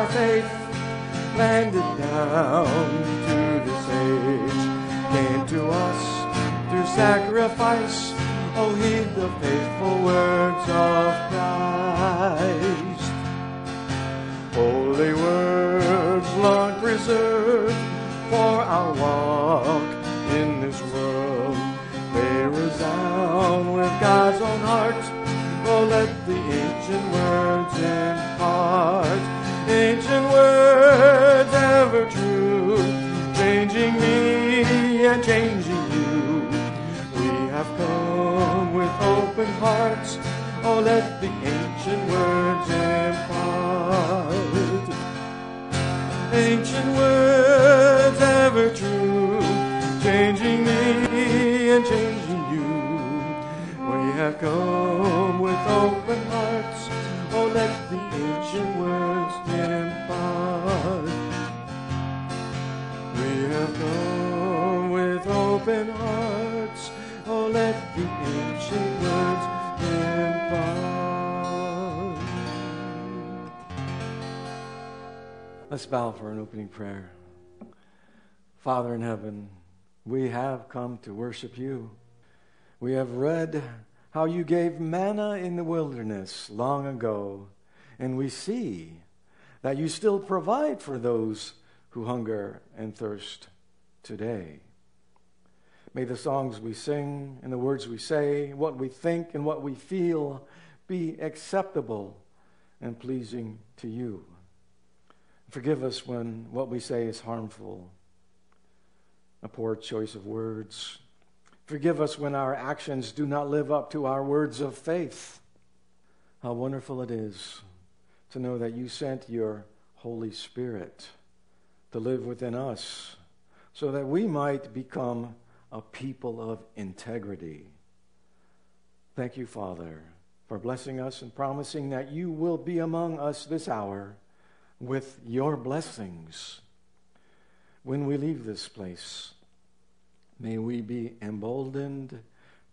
our faith landed down to this age came to us through sacrifice. Oh, heed the faithful words of Christ. Holy words long preserved for our walk in this world. They resound with God's own heart. Open hearts. Oh, let the ancient words impart. Ancient words ever true, changing me and changing you. We have come with Let's bow for an opening prayer. Father in heaven, we have come to worship you. We have read how you gave manna in the wilderness long ago, and we see that you still provide for those who hunger and thirst today. May the songs we sing and the words we say, what we think and what we feel be acceptable and pleasing to you. Forgive us when what we say is harmful, a poor choice of words. Forgive us when our actions do not live up to our words of faith. How wonderful it is to know that you sent your Holy Spirit to live within us so that we might become a people of integrity. Thank you, Father, for blessing us and promising that you will be among us this hour with your blessings. When we leave this place, may we be emboldened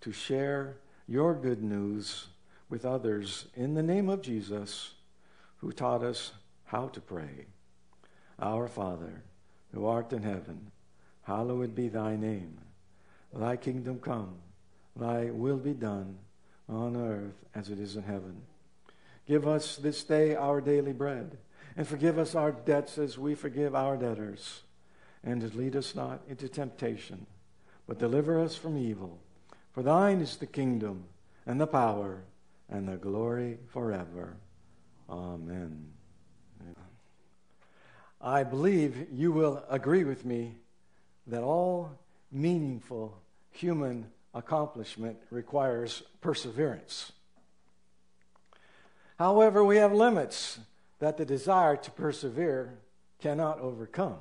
to share your good news with others in the name of Jesus, who taught us how to pray. Our Father, who art in heaven, hallowed be thy name. Thy kingdom come, thy will be done on earth as it is in heaven. Give us this day our daily bread, and forgive us our debts as we forgive our debtors. And lead us not into temptation, but deliver us from evil. For thine is the kingdom, and the power, and the glory forever. Amen. I believe you will agree with me that all meaningful human accomplishment requires perseverance. However, we have limits that the desire to persevere cannot overcome.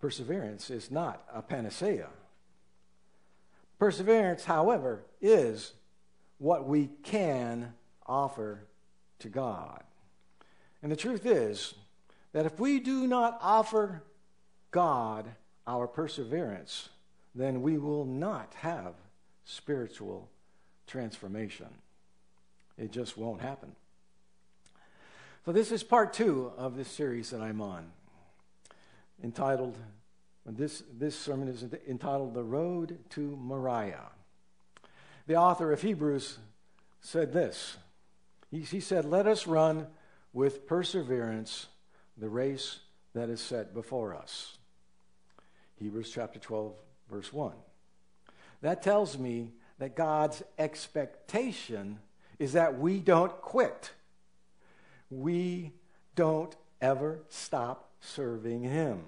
Perseverance is not a panacea. Perseverance, however, is what we can offer to God. And the truth is that if we do not offer God our perseverance, then we will not have spiritual transformation. It just won't happen. So, this is part two of this series that I'm on, entitled, this, this sermon is entitled The Road to Moriah. The author of Hebrews said this He, he said, Let us run with perseverance the race that is set before us. Hebrews chapter 12, verse 1. That tells me that God's expectation is that we don't quit. We don't ever stop serving Him.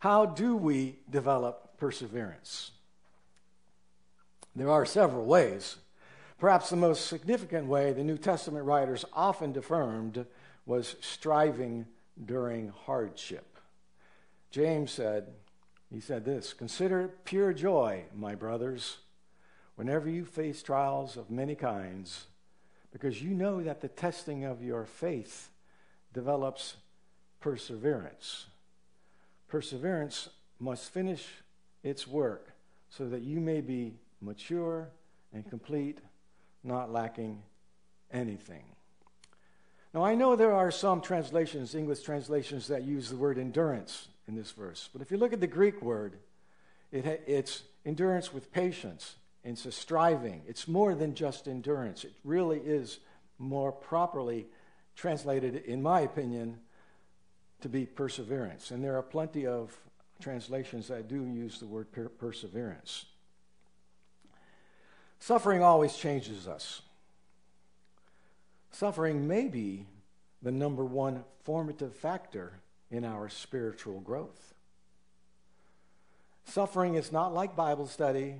How do we develop perseverance? There are several ways. Perhaps the most significant way the New Testament writers often affirmed was striving during hardship. James said, he said this Consider it pure joy, my brothers, whenever you face trials of many kinds, because you know that the testing of your faith develops perseverance. Perseverance must finish its work so that you may be mature and complete, not lacking anything. Now, I know there are some translations, English translations, that use the word endurance in this verse. But if you look at the Greek word, it it's endurance with patience. It's a striving. It's more than just endurance. It really is more properly translated, in my opinion, to be perseverance. And there are plenty of translations that do use the word per- perseverance. Suffering always changes us. Suffering may be the number one formative factor in our spiritual growth. Suffering is not like Bible study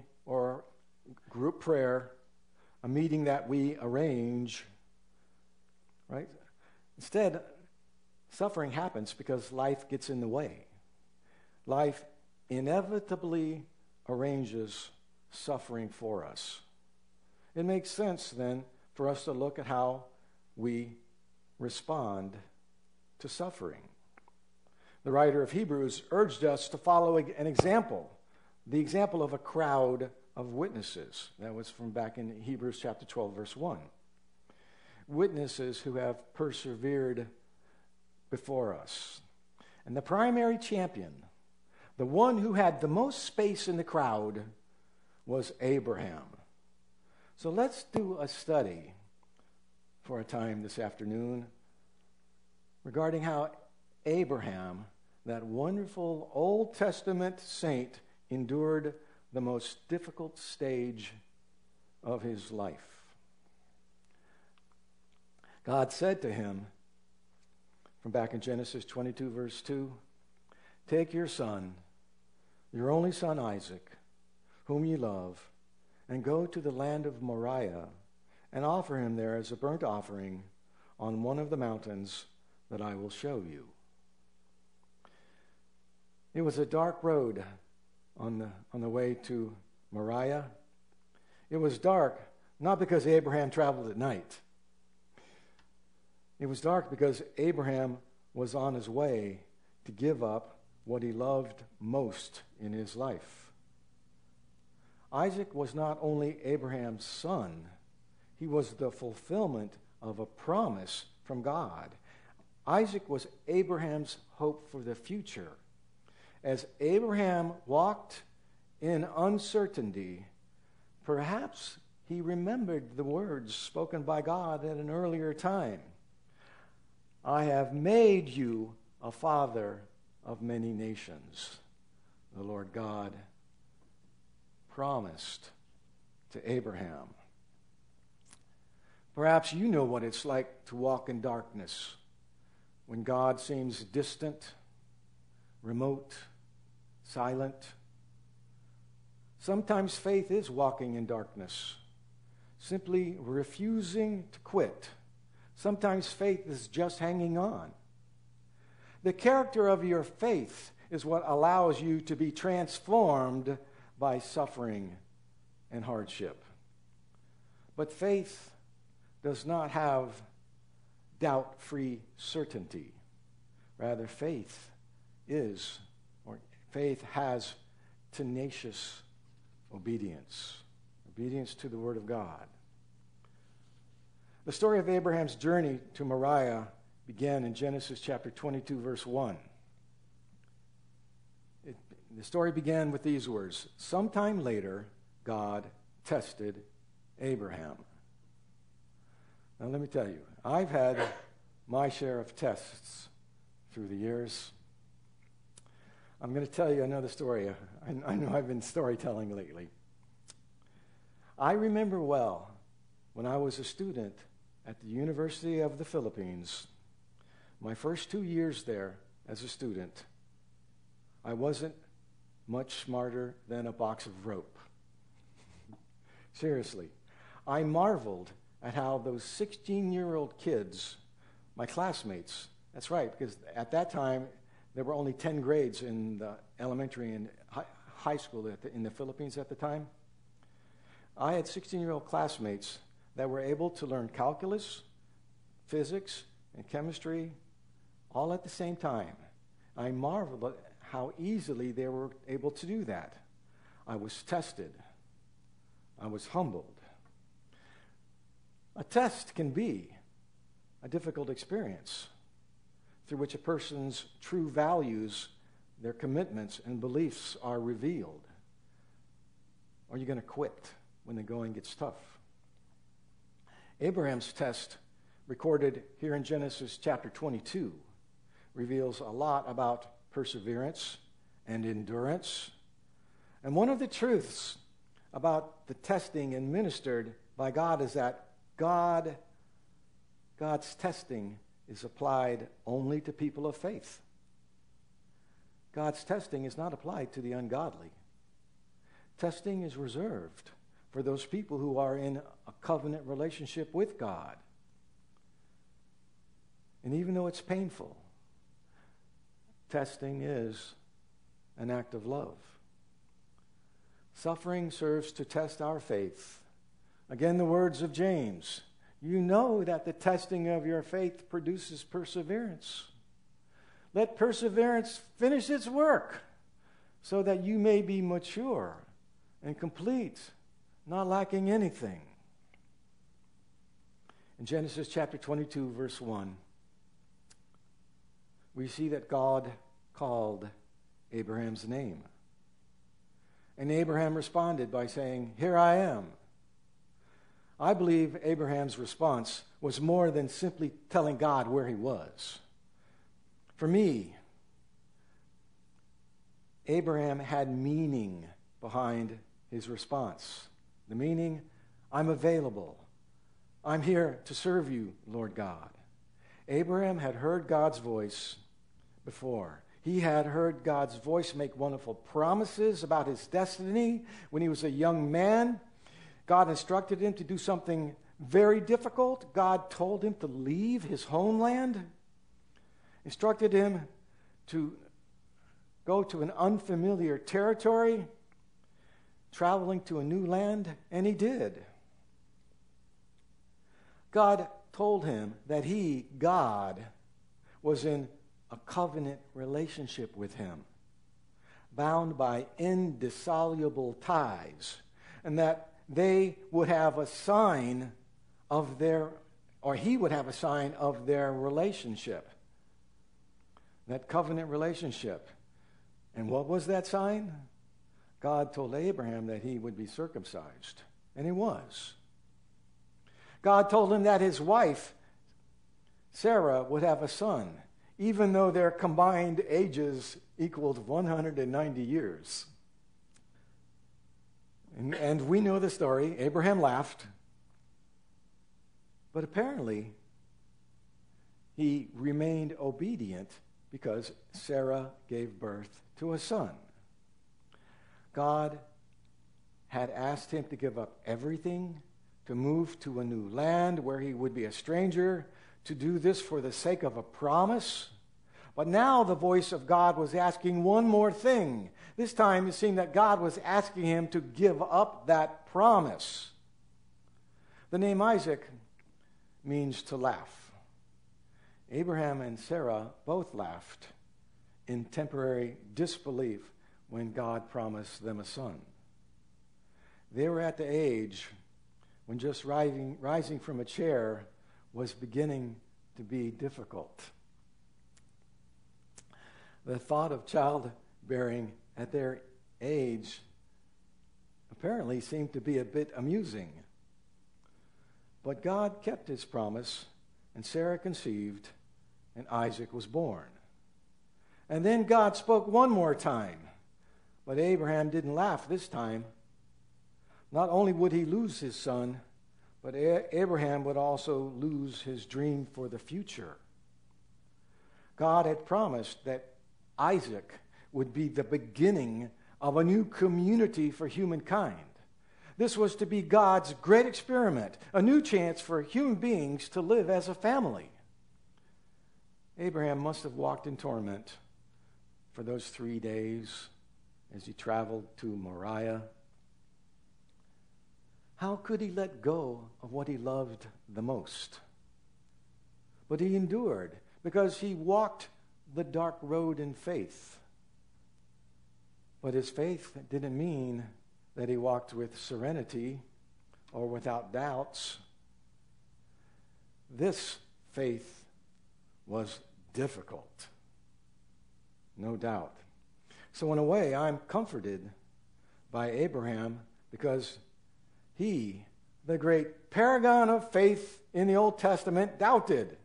group prayer, a meeting that we arrange, right? Instead, suffering happens because life gets in the way. Life inevitably arranges suffering for us. It makes sense then for us to look at how we respond to suffering. The writer of Hebrews urged us to follow an example, the example of a crowd of witnesses. That was from back in Hebrews chapter 12, verse 1. Witnesses who have persevered before us. And the primary champion, the one who had the most space in the crowd, was Abraham. So let's do a study for a time this afternoon regarding how Abraham, that wonderful Old Testament saint, endured the most difficult stage of his life. God said to him, from back in Genesis 22, verse 2 Take your son, your only son Isaac, whom you love, and go to the land of Moriah and offer him there as a burnt offering on one of the mountains that I will show you. It was a dark road on the, on the way to Moriah. It was dark not because Abraham traveled at night. It was dark because Abraham was on his way to give up what he loved most in his life. Isaac was not only Abraham's son, he was the fulfillment of a promise from God. Isaac was Abraham's hope for the future. As Abraham walked in uncertainty, perhaps he remembered the words spoken by God at an earlier time I have made you a father of many nations. The Lord God promised to Abraham. Perhaps you know what it's like to walk in darkness when God seems distant, remote, silent. Sometimes faith is walking in darkness, simply refusing to quit. Sometimes faith is just hanging on. The character of your faith is what allows you to be transformed by suffering and hardship. But faith does not have doubt free certainty. Rather, faith is, or faith has tenacious obedience, obedience to the Word of God. The story of Abraham's journey to Moriah began in Genesis chapter 22, verse 1. It, the story began with these words Sometime later, God tested Abraham. Now, let me tell you, I've had my share of tests through the years. I'm going to tell you another story. I, I know I've been storytelling lately. I remember well when I was a student at the University of the Philippines, my first two years there as a student, I wasn't much smarter than a box of rope. Seriously. I marveled at how those 16 year old kids, my classmates, that's right, because at that time there were only 10 grades in the elementary and high school in the Philippines at the time. I had 16 year old classmates that were able to learn calculus, physics, and chemistry all at the same time. I marveled at how easily they were able to do that. I was tested, I was humbled. A test can be a difficult experience through which a person's true values, their commitments, and beliefs are revealed. Are you going to quit when the going gets tough? Abraham's test, recorded here in Genesis chapter 22, reveals a lot about perseverance and endurance. And one of the truths about the testing administered by God is that God, God's testing is applied only to people of faith. God's testing is not applied to the ungodly. Testing is reserved for those people who are in a covenant relationship with God. And even though it's painful, testing is an act of love. Suffering serves to test our faith. Again, the words of James you know that the testing of your faith produces perseverance. Let perseverance finish its work so that you may be mature and complete, not lacking anything. In Genesis chapter 22, verse 1, we see that God called Abraham's name. And Abraham responded by saying, Here I am. I believe Abraham's response was more than simply telling God where he was. For me, Abraham had meaning behind his response. The meaning, I'm available. I'm here to serve you, Lord God. Abraham had heard God's voice before. He had heard God's voice make wonderful promises about his destiny when he was a young man. God instructed him to do something very difficult. God told him to leave his homeland, instructed him to go to an unfamiliar territory, traveling to a new land, and he did. God told him that he, God, was in a covenant relationship with him, bound by indissoluble ties, and that they would have a sign of their, or he would have a sign of their relationship. That covenant relationship. And what was that sign? God told Abraham that he would be circumcised, and he was. God told him that his wife, Sarah, would have a son, even though their combined ages equaled 190 years. And, and we know the story. Abraham laughed. But apparently, he remained obedient because Sarah gave birth to a son. God had asked him to give up everything, to move to a new land where he would be a stranger, to do this for the sake of a promise. But now the voice of God was asking one more thing. This time it seemed that God was asking him to give up that promise. The name Isaac means to laugh. Abraham and Sarah both laughed in temporary disbelief when God promised them a son. They were at the age when just rising, rising from a chair was beginning to be difficult the thought of childbearing at their age apparently seemed to be a bit amusing. But God kept his promise, and Sarah conceived, and Isaac was born. And then God spoke one more time, but Abraham didn't laugh this time. Not only would he lose his son, but Abraham would also lose his dream for the future. God had promised that Isaac would be the beginning of a new community for humankind. This was to be God's great experiment, a new chance for human beings to live as a family. Abraham must have walked in torment for those three days as he traveled to Moriah. How could he let go of what he loved the most? But he endured because he walked the dark road in faith. But his faith didn't mean that he walked with serenity or without doubts. This faith was difficult, no doubt. So, in a way, I'm comforted by Abraham because he, the great paragon of faith in the Old Testament, doubted.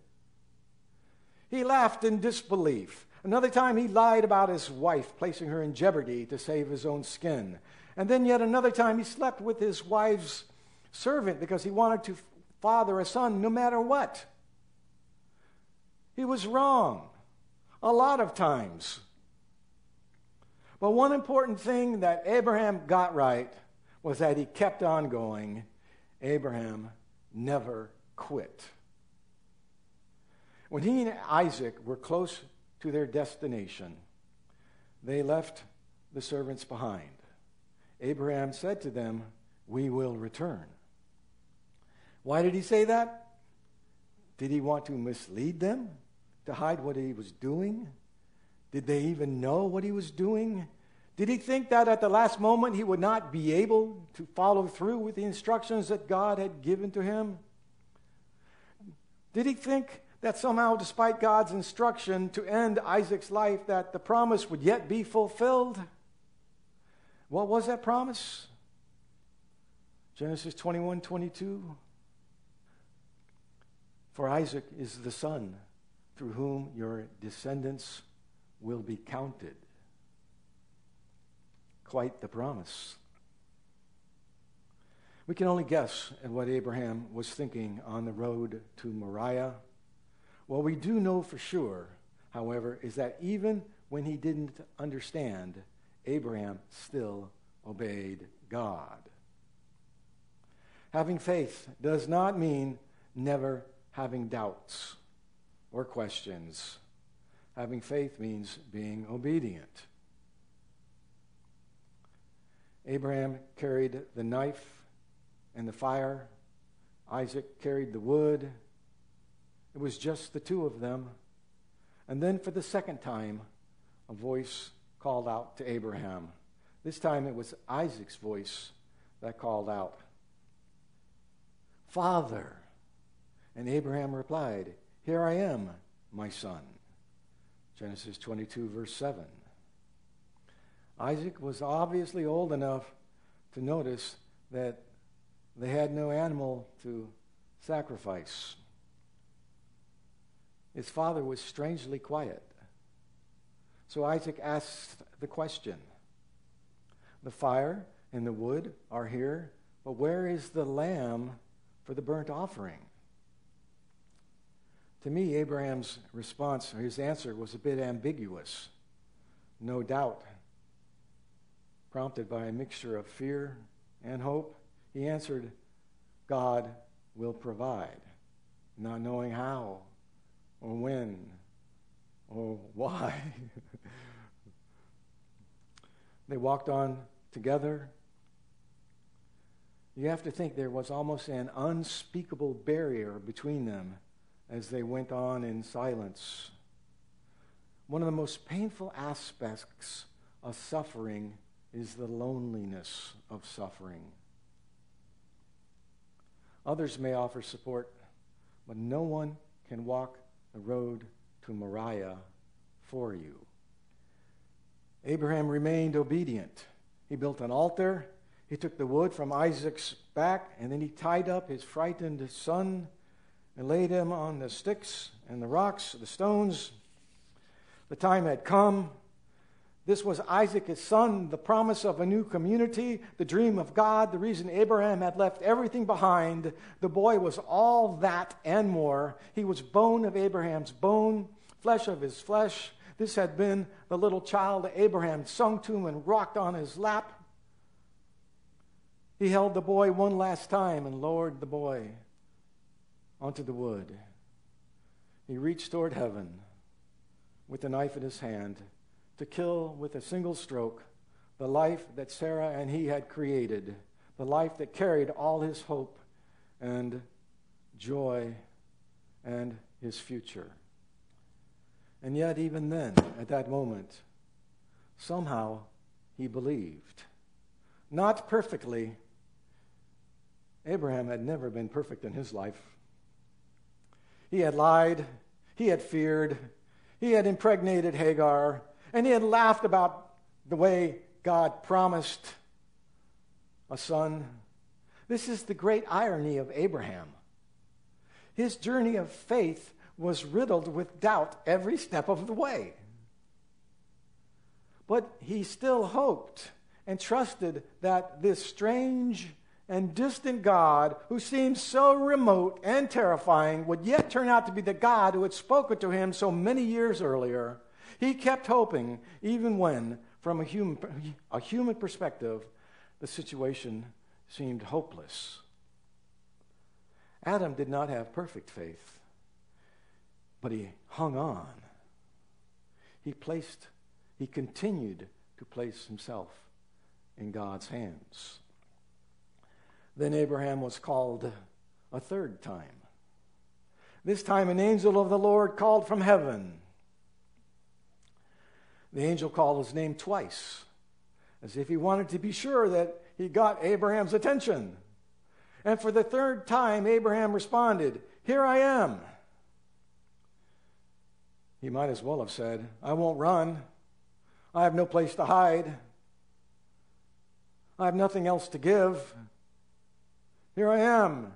He laughed in disbelief. Another time he lied about his wife, placing her in jeopardy to save his own skin. And then yet another time he slept with his wife's servant because he wanted to father a son no matter what. He was wrong a lot of times. But one important thing that Abraham got right was that he kept on going. Abraham never quit. When he and Isaac were close to their destination, they left the servants behind. Abraham said to them, We will return. Why did he say that? Did he want to mislead them? To hide what he was doing? Did they even know what he was doing? Did he think that at the last moment he would not be able to follow through with the instructions that God had given to him? Did he think that somehow, despite God's instruction to end Isaac's life, that the promise would yet be fulfilled. What was that promise? Genesis 21 22. For Isaac is the son through whom your descendants will be counted. Quite the promise. We can only guess at what Abraham was thinking on the road to Moriah what we do know for sure, however, is that even when he didn't understand, Abraham still obeyed God. Having faith does not mean never having doubts or questions. Having faith means being obedient. Abraham carried the knife and the fire. Isaac carried the wood it was just the two of them. And then for the second time, a voice called out to Abraham. This time it was Isaac's voice that called out, Father. And Abraham replied, Here I am, my son. Genesis 22, verse 7. Isaac was obviously old enough to notice that they had no animal to sacrifice. His father was strangely quiet. So Isaac asked the question The fire and the wood are here, but where is the lamb for the burnt offering? To me, Abraham's response, or his answer, was a bit ambiguous. No doubt, prompted by a mixture of fear and hope, he answered, God will provide, not knowing how or when or why. they walked on together. You have to think there was almost an unspeakable barrier between them as they went on in silence. One of the most painful aspects of suffering is the loneliness of suffering. Others may offer support, but no one can walk the road to Moriah for you. Abraham remained obedient. He built an altar. He took the wood from Isaac's back, and then he tied up his frightened son and laid him on the sticks and the rocks, the stones. The time had come. This was Isaac, his son, the promise of a new community, the dream of God, the reason Abraham had left everything behind. The boy was all that and more. He was bone of Abraham's bone, flesh of his flesh. This had been the little child Abraham sung to and rocked on his lap. He held the boy one last time and lowered the boy onto the wood. He reached toward heaven with the knife in his hand to kill with a single stroke the life that Sarah and he had created, the life that carried all his hope and joy and his future. And yet, even then, at that moment, somehow he believed. Not perfectly. Abraham had never been perfect in his life. He had lied, he had feared, he had impregnated Hagar, and he had laughed about the way God promised a son. This is the great irony of Abraham. His journey of faith was riddled with doubt every step of the way. But he still hoped and trusted that this strange and distant God, who seemed so remote and terrifying, would yet turn out to be the God who had spoken to him so many years earlier. He kept hoping, even when, from a human, a human perspective, the situation seemed hopeless. Adam did not have perfect faith, but he hung on. He placed, he continued to place himself in God's hands. Then Abraham was called a third time. This time, an angel of the Lord called from heaven. The angel called his name twice, as if he wanted to be sure that he got Abraham's attention. And for the third time, Abraham responded, Here I am. He might as well have said, I won't run. I have no place to hide. I have nothing else to give. Here I am.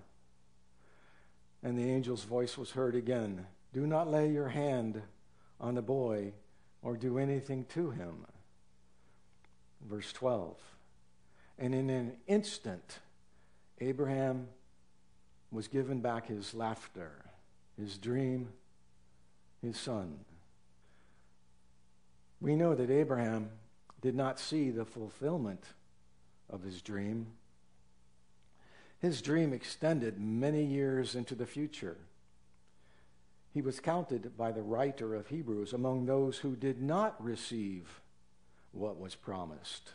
And the angel's voice was heard again Do not lay your hand on the boy or do anything to him. Verse 12. And in an instant, Abraham was given back his laughter, his dream, his son. We know that Abraham did not see the fulfillment of his dream. His dream extended many years into the future. He was counted by the writer of Hebrews among those who did not receive what was promised.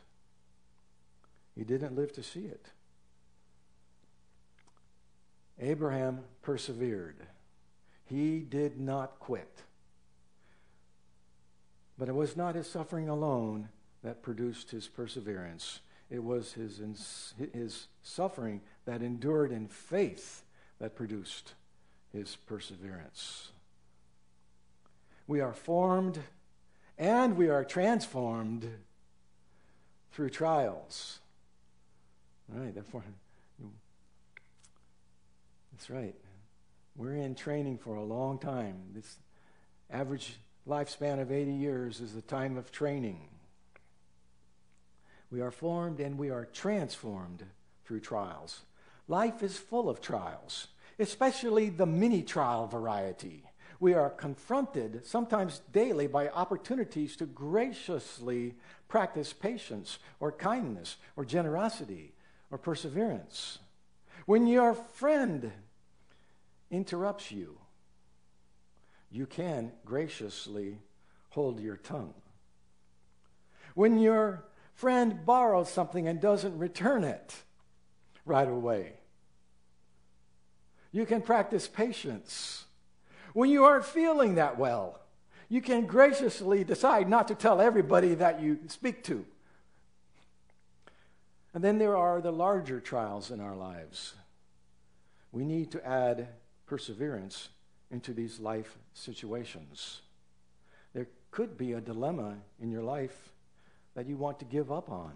He didn't live to see it. Abraham persevered. He did not quit. But it was not his suffering alone that produced his perseverance. It was his, his suffering that endured in faith that produced his perseverance. We are formed and we are transformed through trials. All right, therefore, that's right. We're in training for a long time. This average lifespan of 80 years is the time of training. We are formed and we are transformed through trials. Life is full of trials, especially the mini trial variety. We are confronted, sometimes daily, by opportunities to graciously practice patience or kindness or generosity or perseverance. When your friend interrupts you, you can graciously hold your tongue. When your friend borrows something and doesn't return it right away, you can practice patience. When you aren't feeling that well, you can graciously decide not to tell everybody that you speak to. And then there are the larger trials in our lives. We need to add perseverance into these life situations. There could be a dilemma in your life that you want to give up on.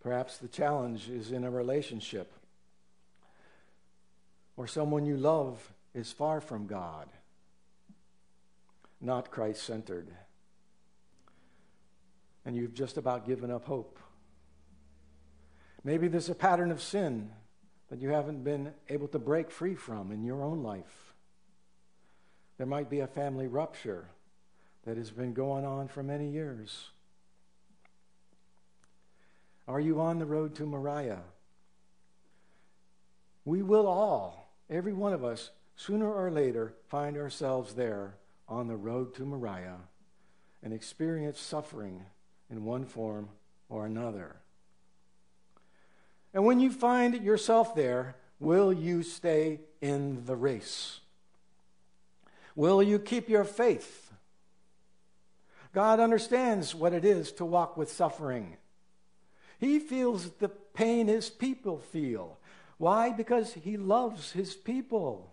Perhaps the challenge is in a relationship, or someone you love is far from God, not Christ centered, and you've just about given up hope. Maybe there's a pattern of sin that you haven't been able to break free from in your own life. There might be a family rupture that has been going on for many years. Are you on the road to Moriah? We will all, every one of us, sooner or later, find ourselves there on the road to Moriah and experience suffering in one form or another. And when you find yourself there, will you stay in the race? Will you keep your faith? God understands what it is to walk with suffering. He feels the pain his people feel. Why? Because he loves his people.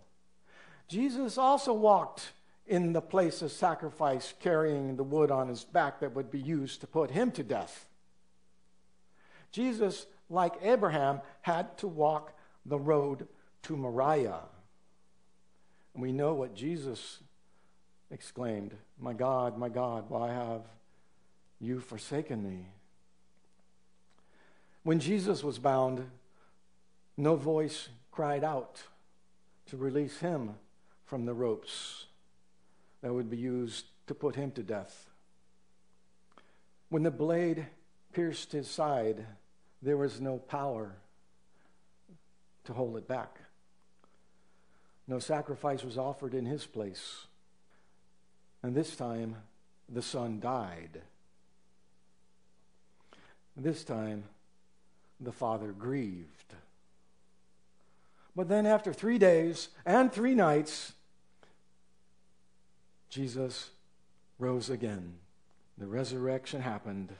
Jesus also walked in the place of sacrifice, carrying the wood on his back that would be used to put him to death. Jesus, like Abraham, had to walk the road to Moriah. And we know what Jesus exclaimed My God, my God, why have you forsaken me? When Jesus was bound, no voice cried out to release him from the ropes that would be used to put him to death. When the blade pierced his side, there was no power to hold it back. No sacrifice was offered in his place. And this time, the son died. This time, the father grieved. But then, after three days and three nights, Jesus rose again. The resurrection happened.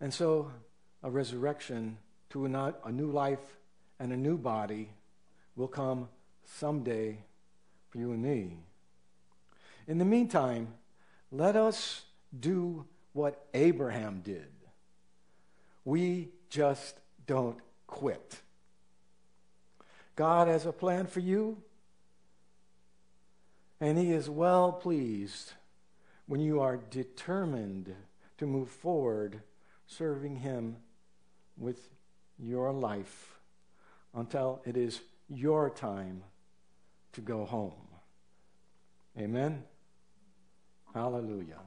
And so, a resurrection to a new life and a new body will come someday for you and me. In the meantime, let us do what Abraham did. We just don't quit. God has a plan for you, and He is well pleased when you are determined to move forward serving Him with your life until it is your time to go home. Amen. Hallelujah.